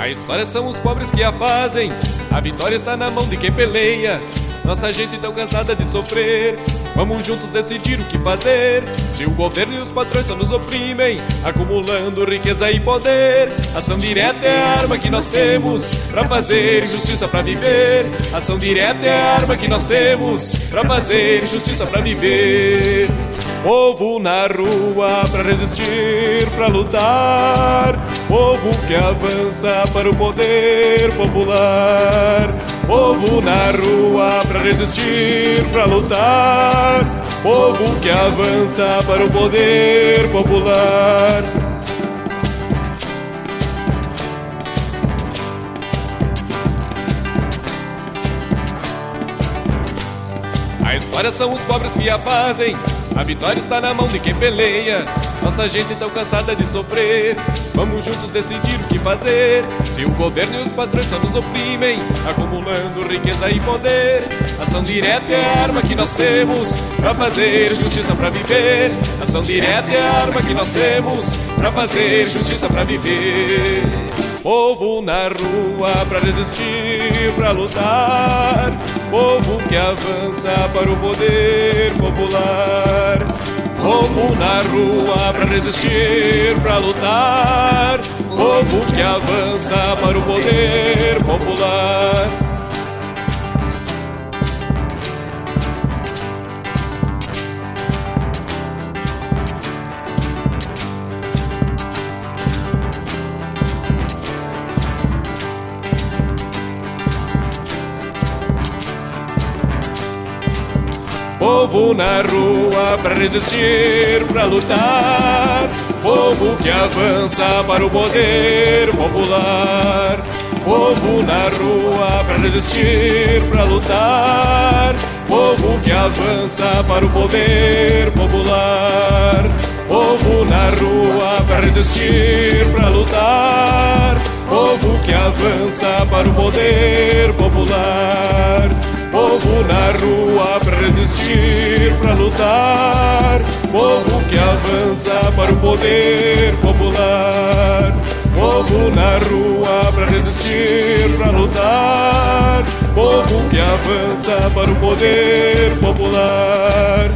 A história são os pobres que a fazem, a vitória está na mão de quem peleia. Nossa gente tão cansada de sofrer. Vamos juntos decidir o que fazer. Se o governo e os patrões só nos oprimem, acumulando riqueza e poder. Ação direta é a arma que nós temos para fazer justiça para viver. Ação direta é a arma que nós temos para fazer justiça para viver. Povo na rua para resistir, para lutar. Povo que avança para o poder popular. Povo na rua para resistir, para lutar. Povo que avança para o poder popular. A história são os pobres que a fazem. A vitória está na mão de quem peleia. Nossa gente tão cansada de sofrer. Vamos juntos decidir o que fazer. Se o governo e os patrões só nos oprimem, acumulando riqueza e poder. Ação direta é a arma que nós temos para fazer justiça para viver. Ação direta é a arma que nós temos para fazer justiça para viver. Povo na rua para resistir, para lutar. Povo que avança para o poder popular. Povo na rua para resistir, para lutar. Povo que avança para o poder popular. Povo na rua para resistir, para lutar. Povo que avança para o poder popular. Povo na rua para resistir, para lutar. Povo que avança para o poder popular. Povo na rua para resistir, para lutar. Povo que avança para o poder popular. Povo na rua para resistir, para lutar. Povo que avança para o poder popular. Povo na rua para resistir, para lutar. Povo que avança para o poder popular.